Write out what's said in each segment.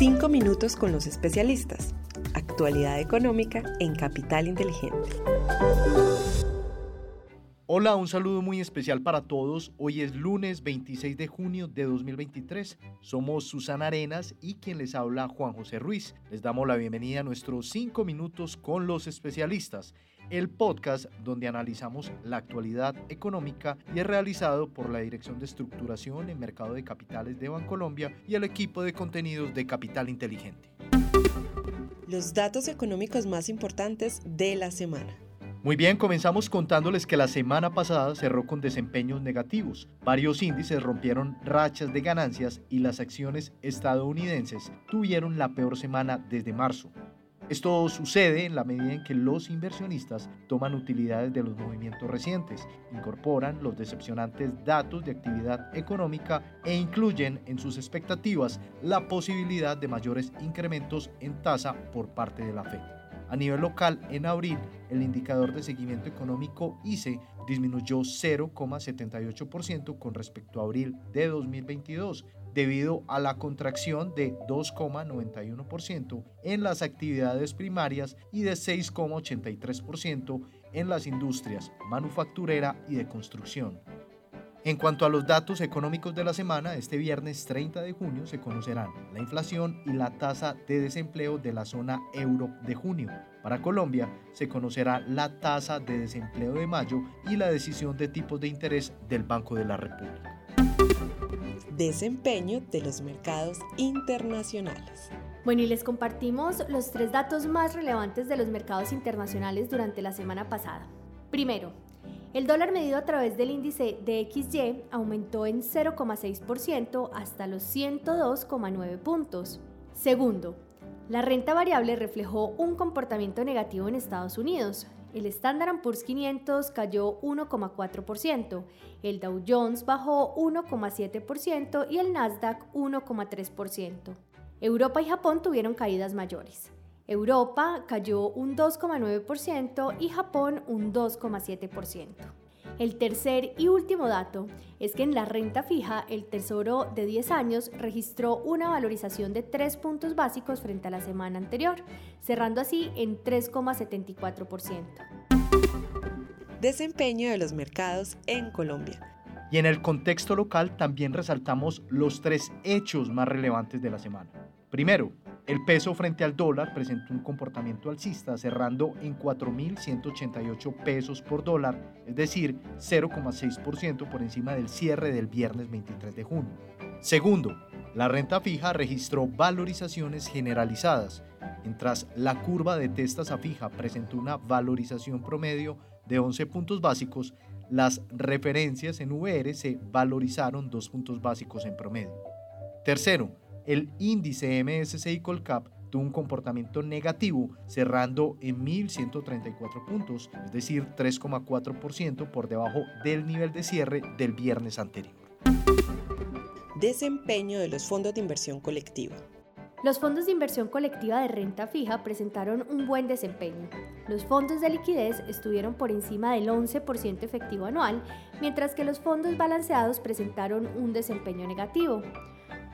Cinco minutos con los especialistas. Actualidad económica en Capital Inteligente. Hola, un saludo muy especial para todos. Hoy es lunes 26 de junio de 2023. Somos Susana Arenas y quien les habla Juan José Ruiz. Les damos la bienvenida a nuestros 5 minutos con los especialistas, el podcast donde analizamos la actualidad económica y es realizado por la Dirección de Estructuración en Mercado de Capitales de Bancolombia y el equipo de contenidos de Capital Inteligente. Los datos económicos más importantes de la semana. Muy bien, comenzamos contándoles que la semana pasada cerró con desempeños negativos. Varios índices rompieron rachas de ganancias y las acciones estadounidenses tuvieron la peor semana desde marzo. Esto sucede en la medida en que los inversionistas toman utilidades de los movimientos recientes, incorporan los decepcionantes datos de actividad económica e incluyen en sus expectativas la posibilidad de mayores incrementos en tasa por parte de la Fed. A nivel local, en abril, el indicador de seguimiento económico ICE disminuyó 0,78% con respecto a abril de 2022, debido a la contracción de 2,91% en las actividades primarias y de 6,83% en las industrias manufacturera y de construcción. En cuanto a los datos económicos de la semana, este viernes 30 de junio se conocerán la inflación y la tasa de desempleo de la zona euro de junio. Para Colombia se conocerá la tasa de desempleo de mayo y la decisión de tipos de interés del Banco de la República. Desempeño de los mercados internacionales. Bueno, y les compartimos los tres datos más relevantes de los mercados internacionales durante la semana pasada. Primero, el dólar medido a través del índice DXY aumentó en 0,6% hasta los 102,9 puntos. Segundo, la renta variable reflejó un comportamiento negativo en Estados Unidos. El Standard Poor's 500 cayó 1,4%, el Dow Jones bajó 1,7% y el Nasdaq 1,3%. Europa y Japón tuvieron caídas mayores. Europa cayó un 2,9% y Japón un 2,7%. El tercer y último dato es que en la renta fija el Tesoro de 10 años registró una valorización de 3 puntos básicos frente a la semana anterior, cerrando así en 3,74%. Desempeño de los mercados en Colombia. Y en el contexto local también resaltamos los tres hechos más relevantes de la semana. Primero, el peso frente al dólar presentó un comportamiento alcista, cerrando en 4.188 pesos por dólar, es decir, 0,6% por encima del cierre del viernes 23 de junio. Segundo, la renta fija registró valorizaciones generalizadas, mientras la curva de testas a fija presentó una valorización promedio de 11 puntos básicos, las referencias en VR se valorizaron 2 puntos básicos en promedio. Tercero, el índice MSCI Colcap tuvo un comportamiento negativo, cerrando en 1.134 puntos, es decir, 3,4% por debajo del nivel de cierre del viernes anterior. Desempeño de los fondos de inversión colectiva. Los fondos de inversión colectiva de renta fija presentaron un buen desempeño. Los fondos de liquidez estuvieron por encima del 11% efectivo anual, mientras que los fondos balanceados presentaron un desempeño negativo.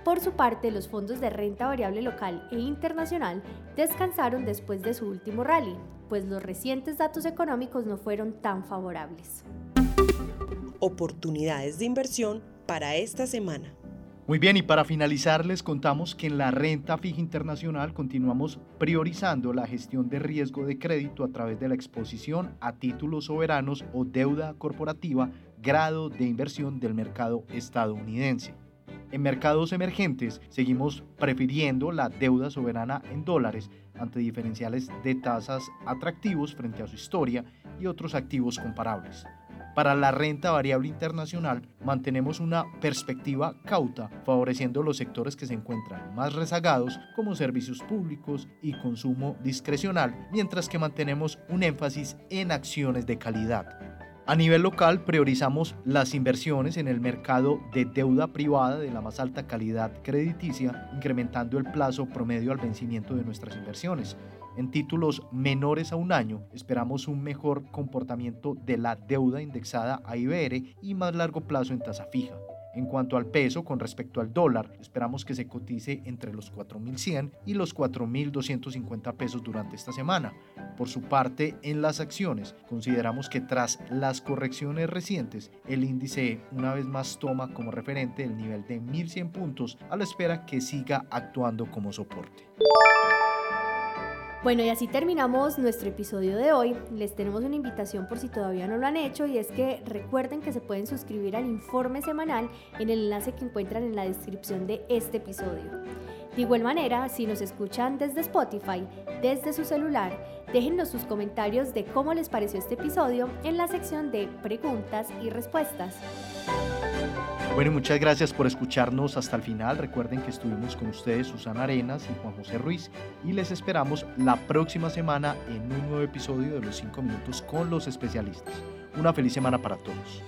Por su parte, los fondos de renta variable local e internacional descansaron después de su último rally, pues los recientes datos económicos no fueron tan favorables. Oportunidades de inversión para esta semana. Muy bien, y para finalizar les contamos que en la renta fija internacional continuamos priorizando la gestión de riesgo de crédito a través de la exposición a títulos soberanos o deuda corporativa grado de inversión del mercado estadounidense. En mercados emergentes seguimos prefiriendo la deuda soberana en dólares ante diferenciales de tasas atractivos frente a su historia y otros activos comparables. Para la renta variable internacional mantenemos una perspectiva cauta, favoreciendo los sectores que se encuentran más rezagados como servicios públicos y consumo discrecional, mientras que mantenemos un énfasis en acciones de calidad. A nivel local, priorizamos las inversiones en el mercado de deuda privada de la más alta calidad crediticia, incrementando el plazo promedio al vencimiento de nuestras inversiones. En títulos menores a un año, esperamos un mejor comportamiento de la deuda indexada a IBR y más largo plazo en tasa fija. En cuanto al peso con respecto al dólar, esperamos que se cotice entre los 4.100 y los 4.250 pesos durante esta semana. Por su parte, en las acciones, consideramos que tras las correcciones recientes, el índice una vez más toma como referente el nivel de 1.100 puntos a la espera que siga actuando como soporte. Bueno, y así terminamos nuestro episodio de hoy. Les tenemos una invitación por si todavía no lo han hecho y es que recuerden que se pueden suscribir al informe semanal en el enlace que encuentran en la descripción de este episodio. De igual manera, si nos escuchan desde Spotify, desde su celular, déjennos sus comentarios de cómo les pareció este episodio en la sección de preguntas y respuestas. Bueno, muchas gracias por escucharnos hasta el final. Recuerden que estuvimos con ustedes Susana Arenas y Juan José Ruiz y les esperamos la próxima semana en un nuevo episodio de los 5 minutos con los especialistas. Una feliz semana para todos.